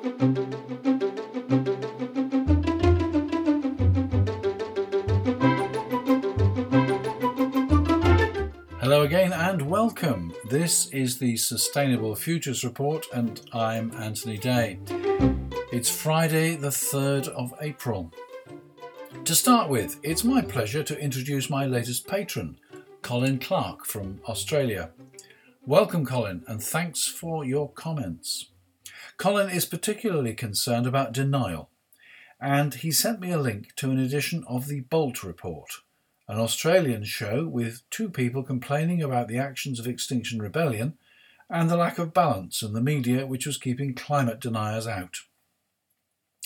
Hello again and welcome. This is the Sustainable Futures Report, and I'm Anthony Day. It's Friday, the 3rd of April. To start with, it's my pleasure to introduce my latest patron, Colin Clark from Australia. Welcome, Colin, and thanks for your comments. Colin is particularly concerned about denial, and he sent me a link to an edition of the Bolt Report, an Australian show with two people complaining about the actions of Extinction Rebellion and the lack of balance in the media which was keeping climate deniers out.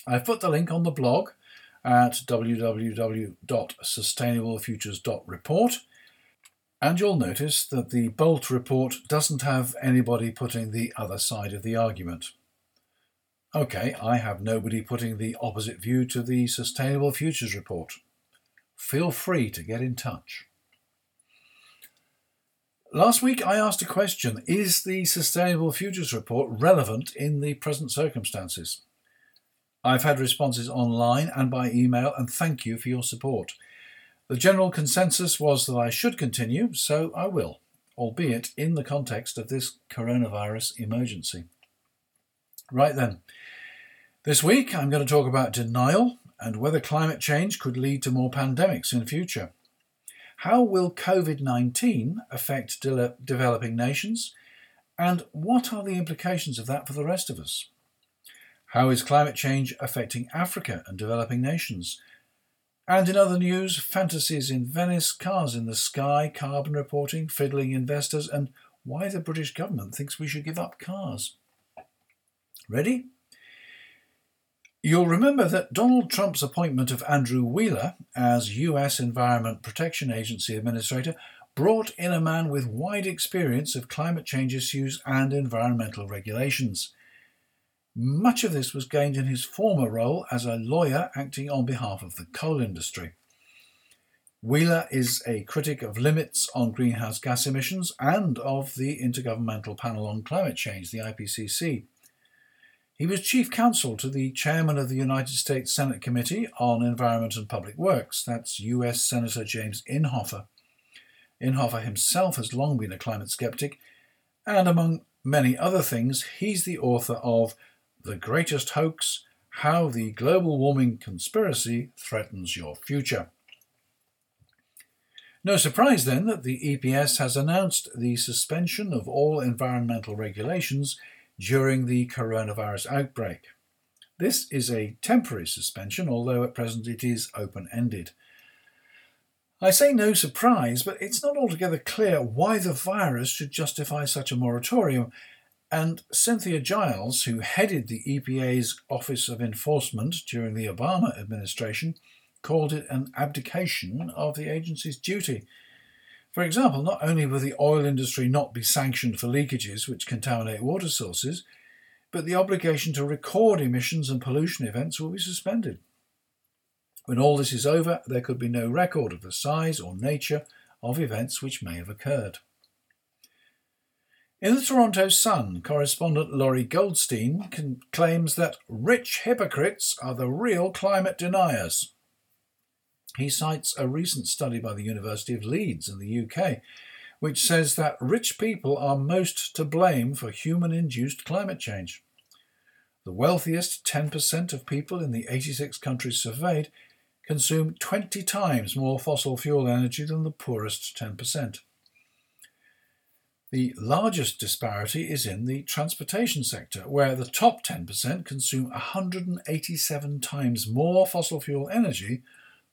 I've put the link on the blog at www.sustainablefutures.report and you'll notice that the Bolt report doesn't have anybody putting the other side of the argument. Okay, I have nobody putting the opposite view to the Sustainable Futures report. Feel free to get in touch. Last week I asked a question Is the Sustainable Futures report relevant in the present circumstances? I've had responses online and by email, and thank you for your support. The general consensus was that I should continue, so I will, albeit in the context of this coronavirus emergency. Right then, this week I'm going to talk about denial and whether climate change could lead to more pandemics in the future. How will COVID 19 affect de- developing nations? And what are the implications of that for the rest of us? How is climate change affecting Africa and developing nations? And in other news, fantasies in Venice, cars in the sky, carbon reporting, fiddling investors, and why the British government thinks we should give up cars. Ready? You'll remember that Donald Trump's appointment of Andrew Wheeler as US Environment Protection Agency Administrator brought in a man with wide experience of climate change issues and environmental regulations. Much of this was gained in his former role as a lawyer acting on behalf of the coal industry. Wheeler is a critic of limits on greenhouse gas emissions and of the Intergovernmental Panel on Climate Change, the IPCC. He was chief counsel to the chairman of the United States Senate Committee on Environment and Public Works, that's US Senator James Inhofe. Inhofe himself has long been a climate skeptic, and among many other things, he's the author of the Greatest Hoax How the Global Warming Conspiracy Threatens Your Future. No surprise then that the EPS has announced the suspension of all environmental regulations during the coronavirus outbreak. This is a temporary suspension, although at present it is open ended. I say no surprise, but it's not altogether clear why the virus should justify such a moratorium, and Cynthia Giles, who headed the EPA's Office of Enforcement during the Obama administration, called it an abdication of the agency's duty. For example, not only will the oil industry not be sanctioned for leakages which contaminate water sources, but the obligation to record emissions and pollution events will be suspended. When all this is over, there could be no record of the size or nature of events which may have occurred. In the Toronto Sun, correspondent Lorrie Goldstein claims that rich hypocrites are the real climate deniers. He cites a recent study by the University of Leeds in the UK, which says that rich people are most to blame for human induced climate change. The wealthiest 10% of people in the 86 countries surveyed consume 20 times more fossil fuel energy than the poorest 10%. The largest disparity is in the transportation sector, where the top 10% consume 187 times more fossil fuel energy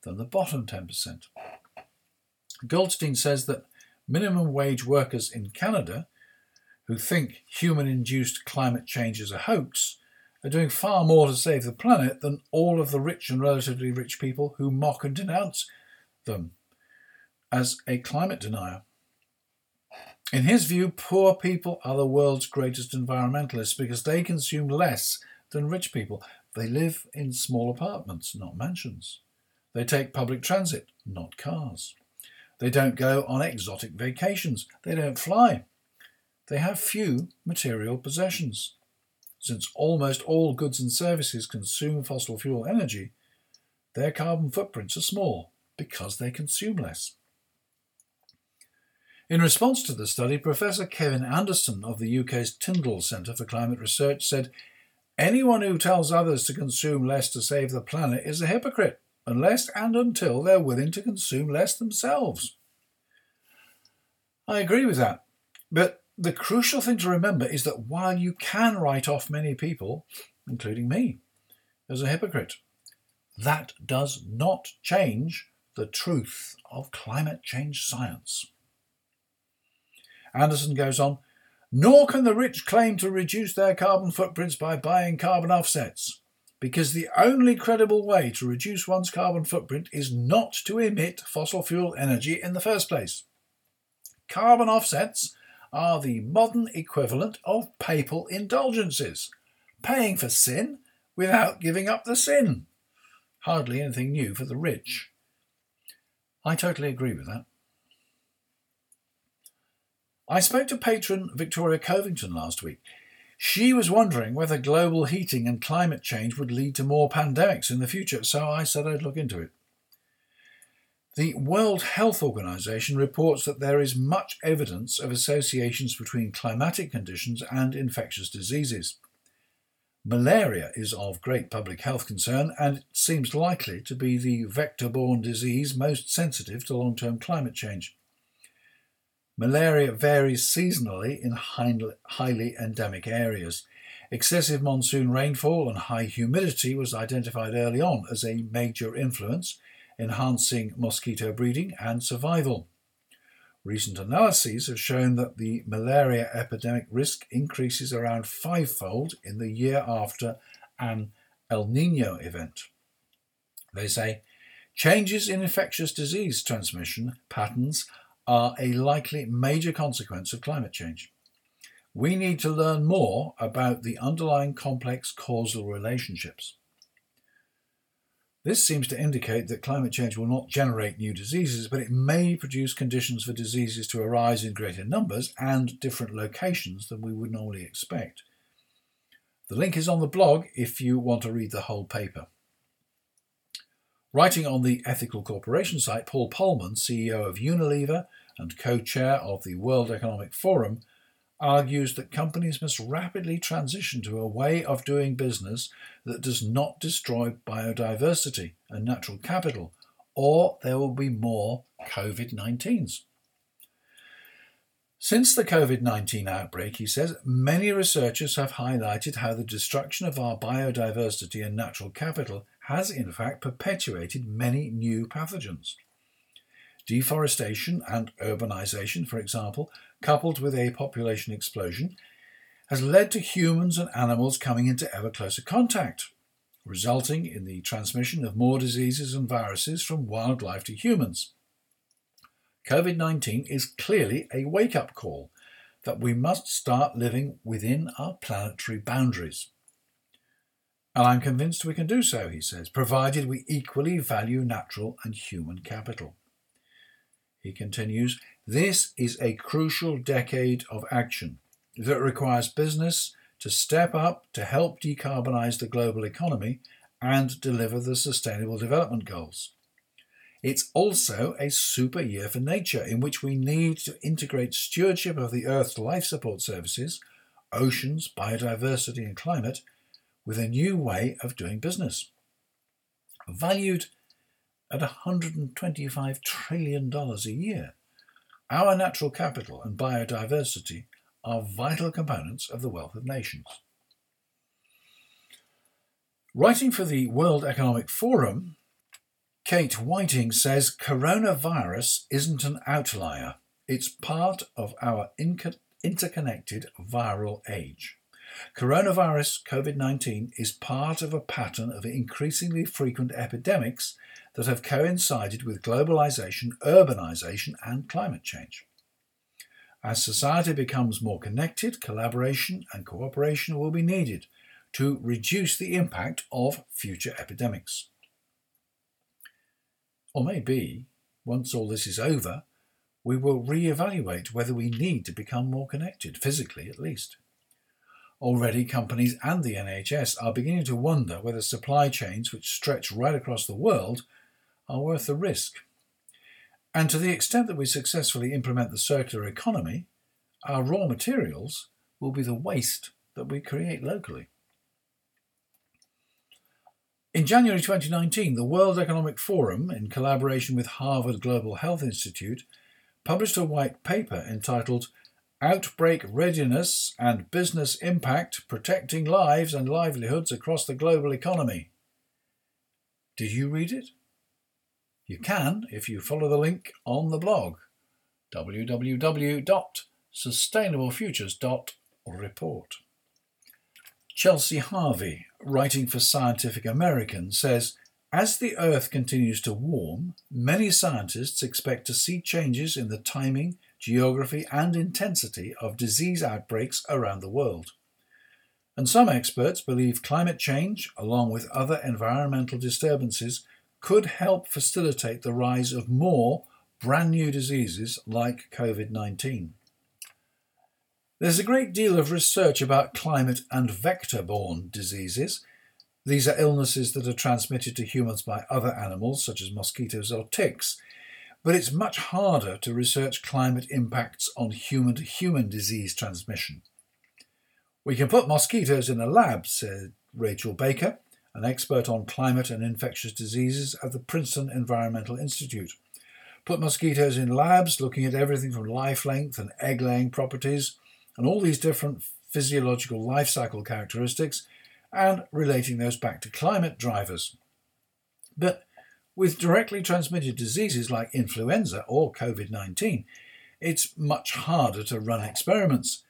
than the bottom 10%. Goldstein says that minimum wage workers in Canada, who think human induced climate change is a hoax, are doing far more to save the planet than all of the rich and relatively rich people who mock and denounce them as a climate denier. In his view, poor people are the world's greatest environmentalists because they consume less than rich people. They live in small apartments, not mansions. They take public transit, not cars. They don't go on exotic vacations. They don't fly. They have few material possessions. since almost all goods and services consume fossil fuel energy, their carbon footprints are small because they consume less. In response to the study, Professor Kevin Anderson of the UK's Tyndall Centre for Climate Research said anyone who tells others to consume less to save the planet is a hypocrite, unless and until they're willing to consume less themselves. I agree with that. But the crucial thing to remember is that while you can write off many people, including me, as a hypocrite, that does not change the truth of climate change science. Anderson goes on, nor can the rich claim to reduce their carbon footprints by buying carbon offsets, because the only credible way to reduce one's carbon footprint is not to emit fossil fuel energy in the first place. Carbon offsets are the modern equivalent of papal indulgences, paying for sin without giving up the sin. Hardly anything new for the rich. I totally agree with that. I spoke to patron Victoria Covington last week. She was wondering whether global heating and climate change would lead to more pandemics in the future, so I said I'd look into it. The World Health Organization reports that there is much evidence of associations between climatic conditions and infectious diseases. Malaria is of great public health concern and it seems likely to be the vector borne disease most sensitive to long term climate change. Malaria varies seasonally in highly endemic areas. Excessive monsoon rainfall and high humidity was identified early on as a major influence enhancing mosquito breeding and survival. Recent analyses have shown that the malaria epidemic risk increases around fivefold in the year after an El Nino event. They say changes in infectious disease transmission patterns are a likely major consequence of climate change. We need to learn more about the underlying complex causal relationships. This seems to indicate that climate change will not generate new diseases, but it may produce conditions for diseases to arise in greater numbers and different locations than we would normally expect. The link is on the blog if you want to read the whole paper. Writing on the Ethical Corporation site, Paul Polman, CEO of Unilever and co chair of the World Economic Forum, argues that companies must rapidly transition to a way of doing business that does not destroy biodiversity and natural capital, or there will be more COVID 19s. Since the COVID 19 outbreak, he says, many researchers have highlighted how the destruction of our biodiversity and natural capital has in fact perpetuated many new pathogens. Deforestation and urbanization, for example, coupled with a population explosion, has led to humans and animals coming into ever closer contact, resulting in the transmission of more diseases and viruses from wildlife to humans. COVID 19 is clearly a wake up call that we must start living within our planetary boundaries. And I'm convinced we can do so, he says, provided we equally value natural and human capital. He continues, this is a crucial decade of action that requires business to step up to help decarbonize the global economy and deliver the Sustainable Development Goals. It's also a super year for nature in which we need to integrate stewardship of the Earth's life support services, oceans, biodiversity, and climate with a new way of doing business. Valued at $125 trillion a year, our natural capital and biodiversity are vital components of the wealth of nations. Writing for the World Economic Forum, Kate Whiting says coronavirus isn't an outlier, it's part of our interconnected viral age. Coronavirus COVID 19 is part of a pattern of increasingly frequent epidemics that have coincided with globalization, urbanization, and climate change. As society becomes more connected, collaboration and cooperation will be needed to reduce the impact of future epidemics. Or maybe, once all this is over, we will re evaluate whether we need to become more connected, physically at least. Already, companies and the NHS are beginning to wonder whether supply chains which stretch right across the world are worth the risk. And to the extent that we successfully implement the circular economy, our raw materials will be the waste that we create locally. In January 2019, the World Economic Forum, in collaboration with Harvard Global Health Institute, published a white paper entitled Outbreak Readiness and Business Impact Protecting Lives and Livelihoods Across the Global Economy. Did you read it? You can if you follow the link on the blog www.sustainablefutures.report. Chelsea Harvey, writing for Scientific American, says As the Earth continues to warm, many scientists expect to see changes in the timing, geography, and intensity of disease outbreaks around the world. And some experts believe climate change, along with other environmental disturbances, could help facilitate the rise of more brand new diseases like COVID 19. There's a great deal of research about climate and vector borne diseases. These are illnesses that are transmitted to humans by other animals, such as mosquitoes or ticks. But it's much harder to research climate impacts on human to human disease transmission. We can put mosquitoes in a lab, said Rachel Baker, an expert on climate and infectious diseases at the Princeton Environmental Institute. Put mosquitoes in labs looking at everything from life length and egg laying properties and all these different physiological life cycle characteristics and relating those back to climate drivers. But with directly transmitted diseases like influenza or COVID 19, it's much harder to run experiments.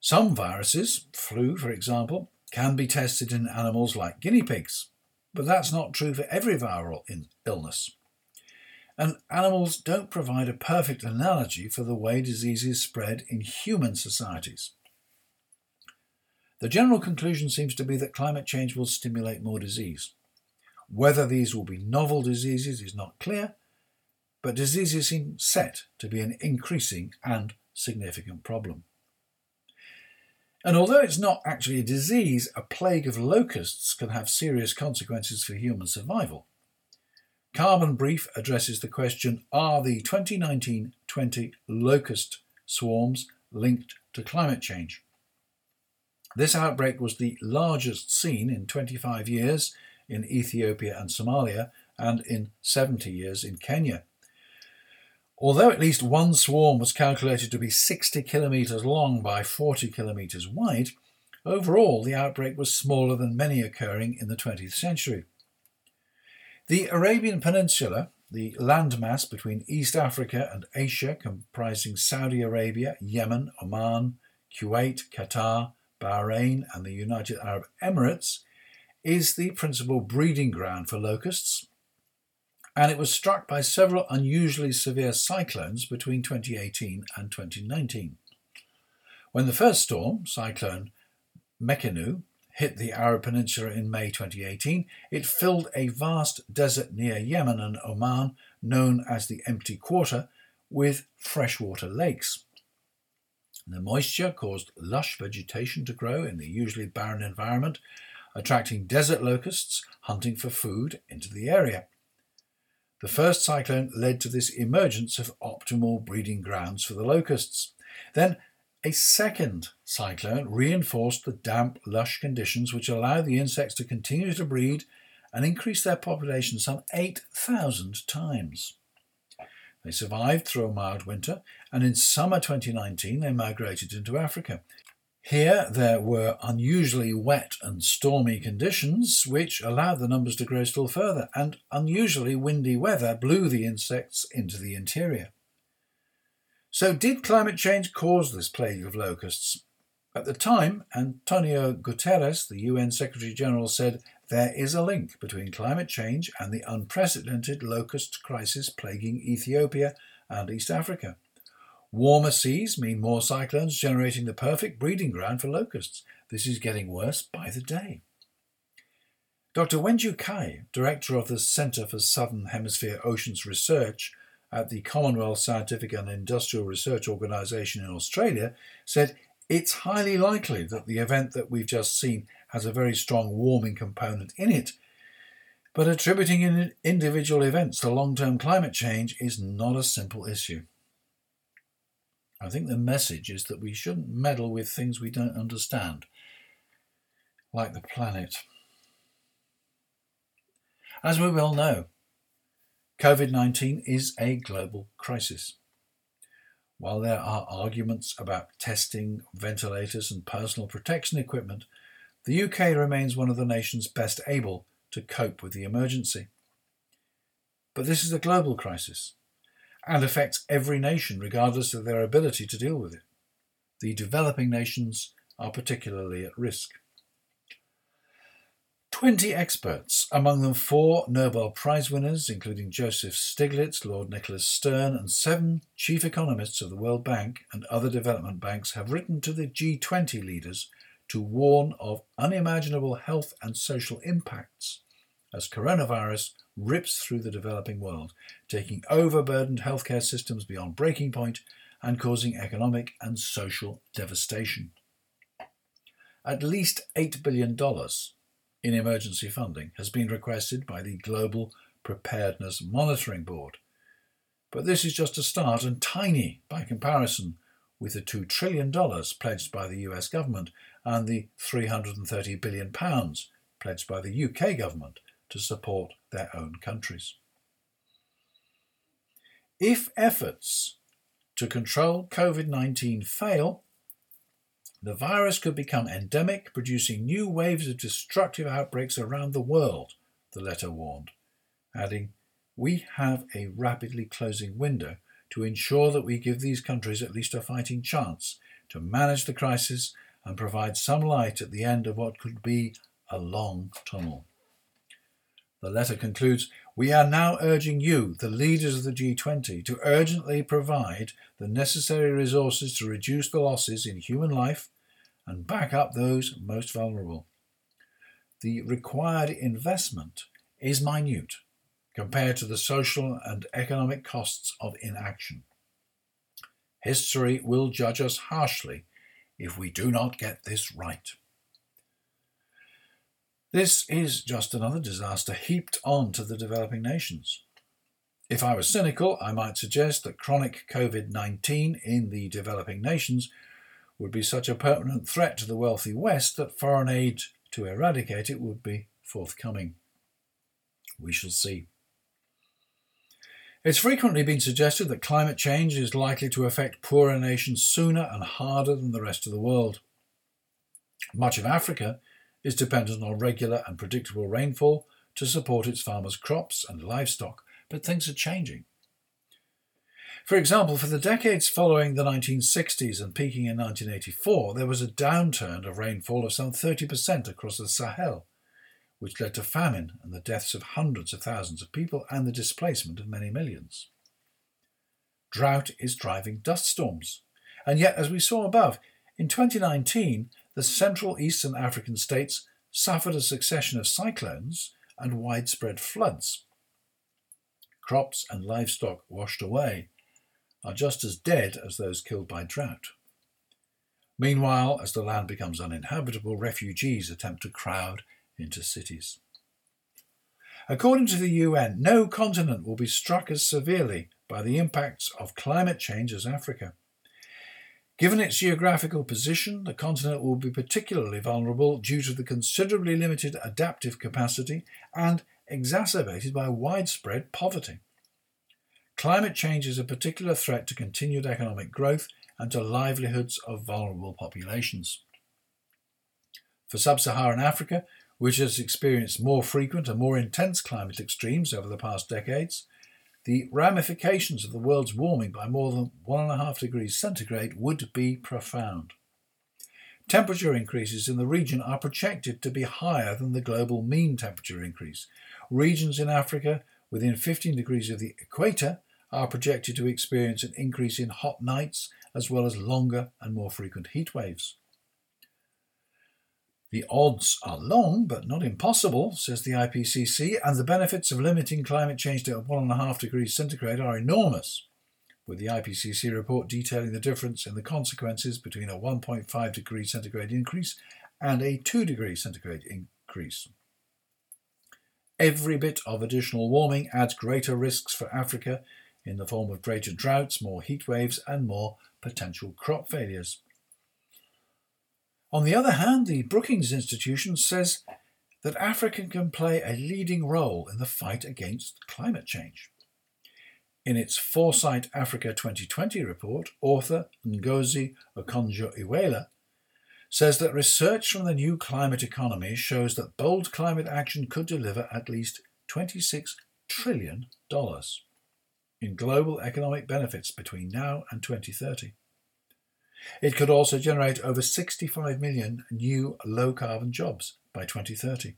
Some viruses, flu for example, can be tested in animals like guinea pigs, but that's not true for every viral illness. And animals don't provide a perfect analogy for the way diseases spread in human societies. The general conclusion seems to be that climate change will stimulate more disease. Whether these will be novel diseases is not clear, but diseases seem set to be an increasing and significant problem. And although it's not actually a disease, a plague of locusts can have serious consequences for human survival. The carbon Brief addresses the question Are the 2019 20 locust swarms linked to climate change? This outbreak was the largest seen in 25 years in Ethiopia and Somalia and in 70 years in Kenya. Although at least one swarm was calculated to be 60 kilometres long by 40 kilometres wide, overall the outbreak was smaller than many occurring in the 20th century. The Arabian Peninsula, the landmass between East Africa and Asia, comprising Saudi Arabia, Yemen, Oman, Kuwait, Qatar, Bahrain, and the United Arab Emirates, is the principal breeding ground for locusts, and it was struck by several unusually severe cyclones between 2018 and 2019. When the first storm, Cyclone Mekunu, hit the Arab Peninsula in May 2018, it filled a vast desert near Yemen and Oman, known as the Empty Quarter, with freshwater lakes. The moisture caused lush vegetation to grow in the usually barren environment, attracting desert locusts hunting for food into the area. The first cyclone led to this emergence of optimal breeding grounds for the locusts. Then a second cyclone reinforced the damp, lush conditions which allow the insects to continue to breed and increase their population some 8,000 times. They survived through a mild winter, and in summer 2019 they migrated into Africa. Here there were unusually wet and stormy conditions, which allowed the numbers to grow still further, and unusually windy weather blew the insects into the interior. So, did climate change cause this plague of locusts? At the time, Antonio Guterres, the UN Secretary General, said there is a link between climate change and the unprecedented locust crisis plaguing Ethiopia and East Africa. Warmer seas mean more cyclones, generating the perfect breeding ground for locusts. This is getting worse by the day. Dr. Wenju Cai, director of the Centre for Southern Hemisphere Oceans Research at the Commonwealth Scientific and Industrial Research Organisation in Australia said it's highly likely that the event that we've just seen has a very strong warming component in it. But attributing in individual events to long term climate change is not a simple issue. I think the message is that we shouldn't meddle with things we don't understand, like the planet. As we well know, COVID 19 is a global crisis. While there are arguments about testing, ventilators, and personal protection equipment, the UK remains one of the nations best able to cope with the emergency. But this is a global crisis and affects every nation regardless of their ability to deal with it. The developing nations are particularly at risk. 20 experts, among them four Nobel Prize winners, including Joseph Stiglitz, Lord Nicholas Stern, and seven chief economists of the World Bank and other development banks, have written to the G20 leaders to warn of unimaginable health and social impacts as coronavirus rips through the developing world, taking overburdened healthcare systems beyond breaking point and causing economic and social devastation. At least $8 billion in emergency funding has been requested by the Global Preparedness Monitoring Board. But this is just a start and tiny by comparison with the $2 trillion pledged by the US government and the £330 billion pledged by the UK government to support their own countries. If efforts to control COVID 19 fail, the virus could become endemic, producing new waves of destructive outbreaks around the world, the letter warned, adding, We have a rapidly closing window to ensure that we give these countries at least a fighting chance to manage the crisis and provide some light at the end of what could be a long tunnel. The letter concludes We are now urging you, the leaders of the G20, to urgently provide the necessary resources to reduce the losses in human life and back up those most vulnerable. The required investment is minute compared to the social and economic costs of inaction. History will judge us harshly if we do not get this right. This is just another disaster heaped on to the developing nations. If I was cynical, I might suggest that chronic COVID 19 in the developing nations would be such a permanent threat to the wealthy West that foreign aid to eradicate it would be forthcoming. We shall see. It's frequently been suggested that climate change is likely to affect poorer nations sooner and harder than the rest of the world. Much of Africa is dependent on regular and predictable rainfall to support its farmers' crops and livestock, but things are changing. For example, for the decades following the 1960s and peaking in 1984, there was a downturn of rainfall of some 30% across the Sahel, which led to famine and the deaths of hundreds of thousands of people and the displacement of many millions. Drought is driving dust storms. And yet, as we saw above, in 2019, the Central Eastern African states suffered a succession of cyclones and widespread floods. Crops and livestock washed away are just as dead as those killed by drought. Meanwhile, as the land becomes uninhabitable, refugees attempt to crowd into cities. According to the UN, no continent will be struck as severely by the impacts of climate change as Africa. Given its geographical position, the continent will be particularly vulnerable due to the considerably limited adaptive capacity and exacerbated by widespread poverty. Climate change is a particular threat to continued economic growth and to livelihoods of vulnerable populations. For sub Saharan Africa, which has experienced more frequent and more intense climate extremes over the past decades, the ramifications of the world's warming by more than 1.5 degrees centigrade would be profound. Temperature increases in the region are projected to be higher than the global mean temperature increase. Regions in Africa within 15 degrees of the equator are projected to experience an increase in hot nights as well as longer and more frequent heat waves. The odds are long, but not impossible, says the IPCC, and the benefits of limiting climate change to 1.5 degrees centigrade are enormous. with the IPCC report detailing the difference in the consequences between a 1.5 degree centigrade increase and a 2 degree centigrade increase. Every bit of additional warming adds greater risks for Africa in the form of greater droughts, more heat waves, and more potential crop failures. On the other hand, the Brookings Institution says that Africa can play a leading role in the fight against climate change. In its Foresight Africa 2020 report, author Ngozi Okonjo-Iweala says that research from the new climate economy shows that bold climate action could deliver at least $26 trillion in global economic benefits between now and 2030. It could also generate over 65 million new low carbon jobs by 2030,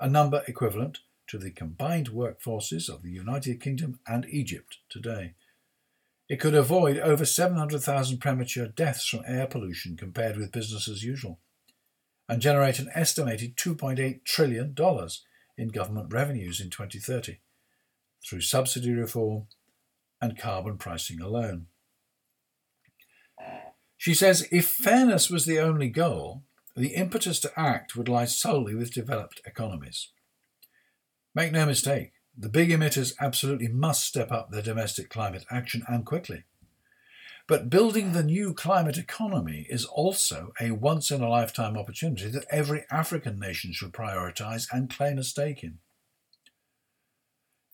a number equivalent to the combined workforces of the United Kingdom and Egypt today. It could avoid over 700,000 premature deaths from air pollution compared with business as usual, and generate an estimated $2.8 trillion in government revenues in 2030 through subsidy reform and carbon pricing alone. She says if fairness was the only goal, the impetus to act would lie solely with developed economies. Make no mistake, the big emitters absolutely must step up their domestic climate action and quickly. But building the new climate economy is also a once in a lifetime opportunity that every African nation should prioritise and claim a stake in.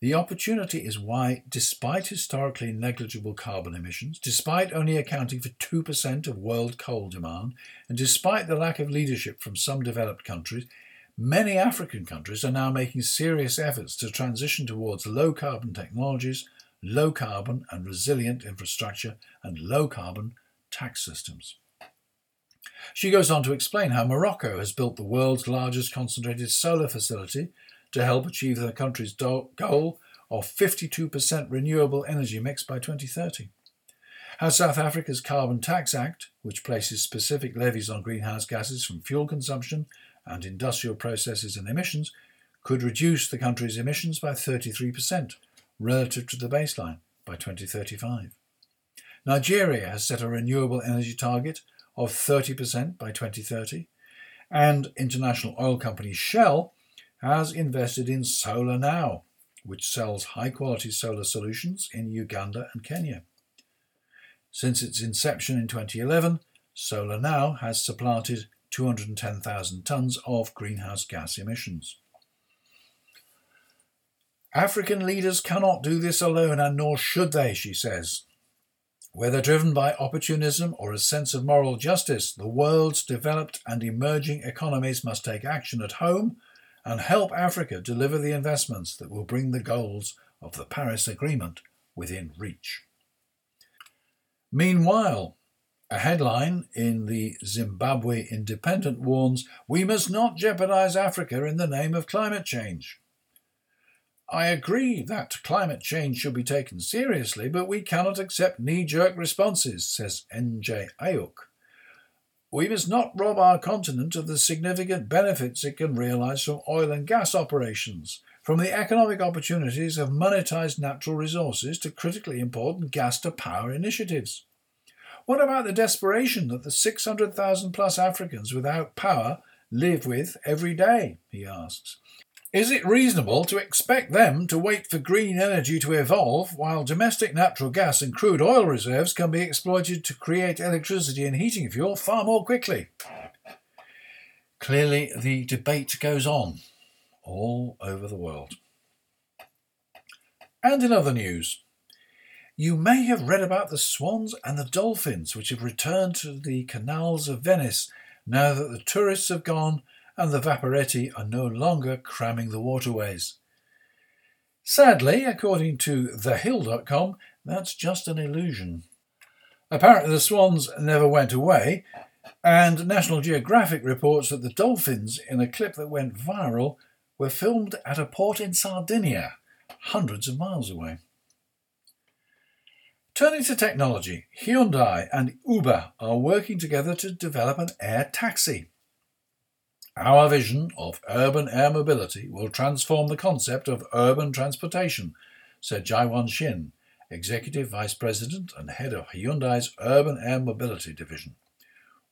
The opportunity is why, despite historically negligible carbon emissions, despite only accounting for 2% of world coal demand, and despite the lack of leadership from some developed countries, Many African countries are now making serious efforts to transition towards low carbon technologies, low carbon and resilient infrastructure, and low carbon tax systems. She goes on to explain how Morocco has built the world's largest concentrated solar facility to help achieve the country's goal of 52% renewable energy mix by 2030. How South Africa's Carbon Tax Act, which places specific levies on greenhouse gases from fuel consumption and industrial processes and emissions could reduce the country's emissions by 33% relative to the baseline by 2035. Nigeria has set a renewable energy target of 30% by 2030, and international oil company Shell has invested in Solar Now, which sells high quality solar solutions in Uganda and Kenya. Since its inception in 2011, Solar Now has supplanted 210,000 tonnes of greenhouse gas emissions. African leaders cannot do this alone, and nor should they, she says. Whether driven by opportunism or a sense of moral justice, the world's developed and emerging economies must take action at home and help Africa deliver the investments that will bring the goals of the Paris Agreement within reach. Meanwhile, a headline in the Zimbabwe Independent warns We must not jeopardize Africa in the name of climate change. I agree that climate change should be taken seriously, but we cannot accept knee jerk responses, says N.J. Ayuk. We must not rob our continent of the significant benefits it can realize from oil and gas operations, from the economic opportunities of monetized natural resources to critically important gas to power initiatives. What about the desperation that the 600,000 plus Africans without power live with every day? He asks. Is it reasonable to expect them to wait for green energy to evolve while domestic natural gas and crude oil reserves can be exploited to create electricity and heating fuel far more quickly? Clearly, the debate goes on all over the world. And in other news, you may have read about the swans and the dolphins which have returned to the canals of Venice now that the tourists have gone and the vaporetti are no longer cramming the waterways. Sadly, according to thehill.com, that's just an illusion. Apparently, the swans never went away, and National Geographic reports that the dolphins, in a clip that went viral, were filmed at a port in Sardinia, hundreds of miles away. Turning to technology, Hyundai and Uber are working together to develop an air taxi. Our vision of urban air mobility will transform the concept of urban transportation, said Jaiwon Shin, Executive Vice President and Head of Hyundai's Urban Air Mobility Division.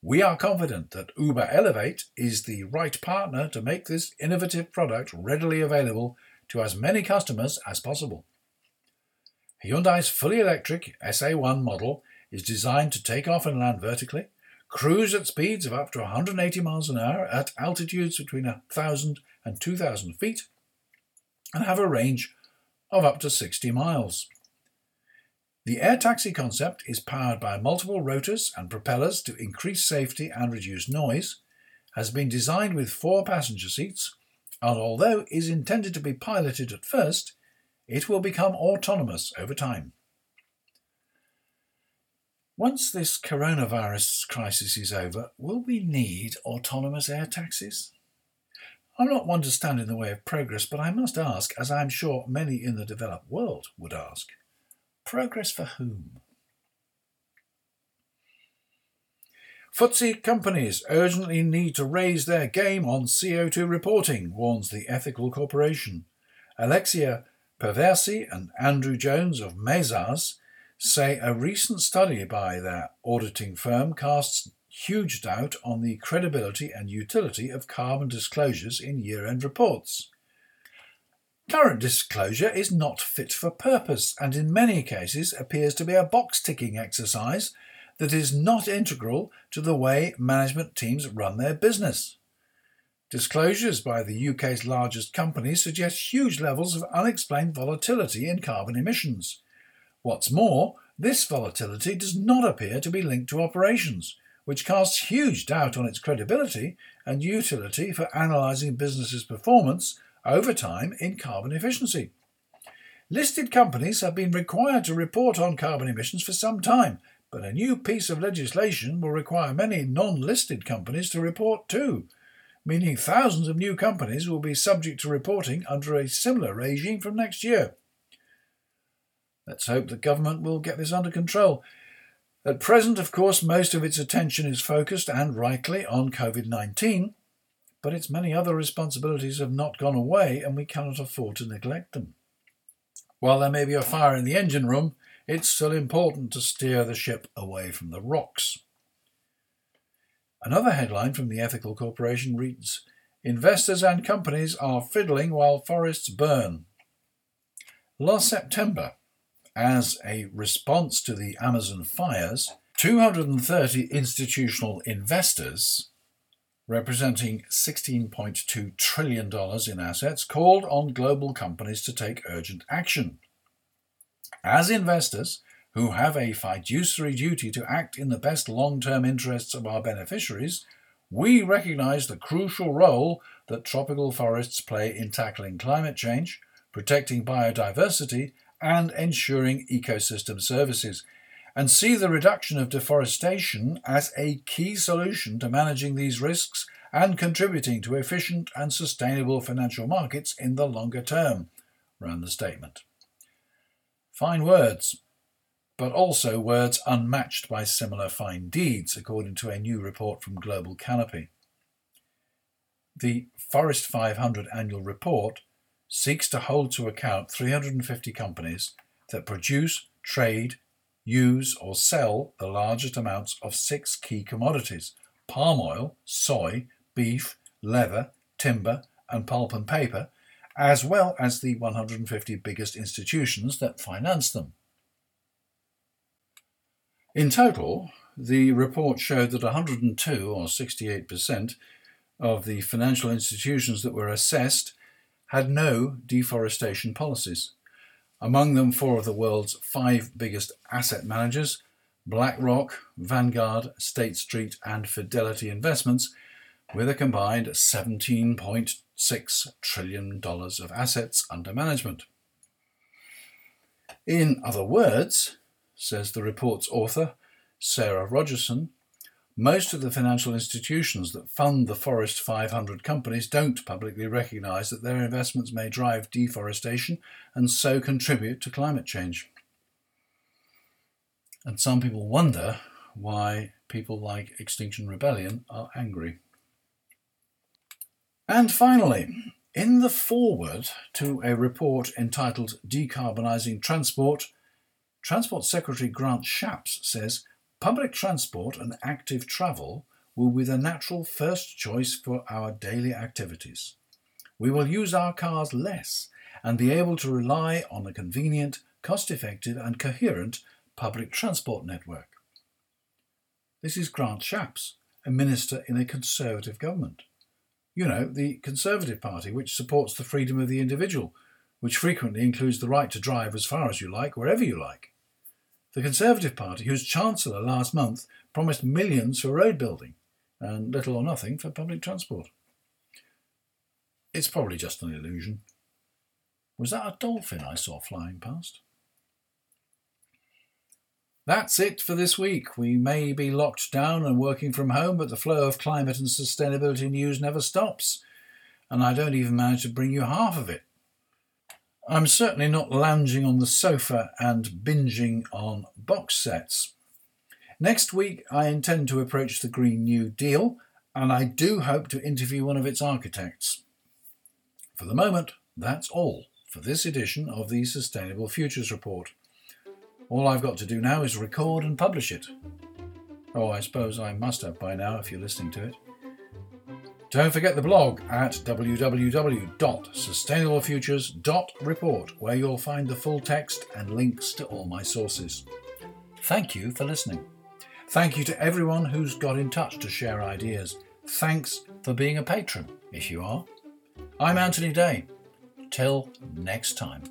We are confident that Uber Elevate is the right partner to make this innovative product readily available to as many customers as possible. Hyundai's fully electric SA1 model is designed to take off and land vertically, cruise at speeds of up to 180 miles an hour at altitudes between 1,000 and 2,000 feet, and have a range of up to 60 miles. The air taxi concept is powered by multiple rotors and propellers to increase safety and reduce noise, has been designed with four passenger seats, and although is intended to be piloted at first, it will become autonomous over time. Once this coronavirus crisis is over, will we need autonomous air taxis? I'm not one to stand in the way of progress, but I must ask, as I am sure many in the developed world would ask, Progress for whom? FTSE companies urgently need to raise their game on CO2 reporting, warns the Ethical Corporation. Alexia Perversi and Andrew Jones of Mazars say a recent study by their auditing firm casts huge doubt on the credibility and utility of carbon disclosures in year end reports. Current disclosure is not fit for purpose and in many cases appears to be a box ticking exercise that is not integral to the way management teams run their business. Disclosures by the UK's largest companies suggest huge levels of unexplained volatility in carbon emissions. What's more, this volatility does not appear to be linked to operations, which casts huge doubt on its credibility and utility for analysing businesses' performance over time in carbon efficiency. Listed companies have been required to report on carbon emissions for some time, but a new piece of legislation will require many non listed companies to report too, meaning thousands of new companies will be subject to reporting under a similar regime from next year. Let's hope the government will get this under control. At present, of course, most of its attention is focused, and rightly, on COVID 19, but its many other responsibilities have not gone away and we cannot afford to neglect them. While there may be a fire in the engine room, it's still important to steer the ship away from the rocks. Another headline from the Ethical Corporation reads Investors and companies are fiddling while forests burn. Last September, as a response to the Amazon fires, 230 institutional investors representing $16.2 trillion in assets, called on global companies to take urgent action. As investors who have a fiduciary duty to act in the best long term interests of our beneficiaries, we recognize the crucial role that tropical forests play in tackling climate change, protecting biodiversity, and ensuring ecosystem services and see the reduction of deforestation as a key solution to managing these risks and contributing to efficient and sustainable financial markets in the longer term, ran the statement. Fine words, but also words unmatched by similar fine deeds, according to a new report from Global Canopy. The Forest 500 annual report seeks to hold to account 350 companies that produce, trade, use or sell the largest amounts of six key commodities palm oil, soy, beef, leather, timber, and pulp and paper, as well as the 150 biggest institutions that finance them. In total, the report showed that 102 or 68% of the financial institutions that were assessed had no deforestation policies among them four of the world's five biggest asset managers BlackRock, Vanguard, State Street, and Fidelity Investments, with a combined $17.6 trillion of assets under management. In other words, says the report's author, Sarah Rogerson, most of the financial institutions that fund the Forest 500 companies don't publicly recognize that their investments may drive deforestation and so contribute to climate change. And some people wonder why people like Extinction Rebellion are angry. And finally, in the foreword to a report entitled Decarbonising Transport, Transport Secretary Grant Shapps says public transport and active travel will be the natural first choice for our daily activities. We will use our cars less and be able to rely on a convenient, cost effective, and coherent public transport network. This is Grant Shapps, a minister in a Conservative government. You know, the Conservative Party, which supports the freedom of the individual, which frequently includes the right to drive as far as you like, wherever you like. The Conservative Party, whose Chancellor last month promised millions for road building and little or nothing for public transport. It's probably just an illusion. Was that a dolphin I saw flying past? That's it for this week. We may be locked down and working from home, but the flow of climate and sustainability news never stops, and I don't even manage to bring you half of it. I'm certainly not lounging on the sofa and binging on box sets. Next week, I intend to approach the Green New Deal, and I do hope to interview one of its architects. For the moment, that's all for this edition of the Sustainable Futures Report. All I've got to do now is record and publish it. Oh, I suppose I must have by now if you're listening to it. Don't forget the blog at www.sustainablefutures.report, where you'll find the full text and links to all my sources. Thank you for listening. Thank you to everyone who's got in touch to share ideas. Thanks for being a patron, if you are. I'm Anthony Day. Till next time.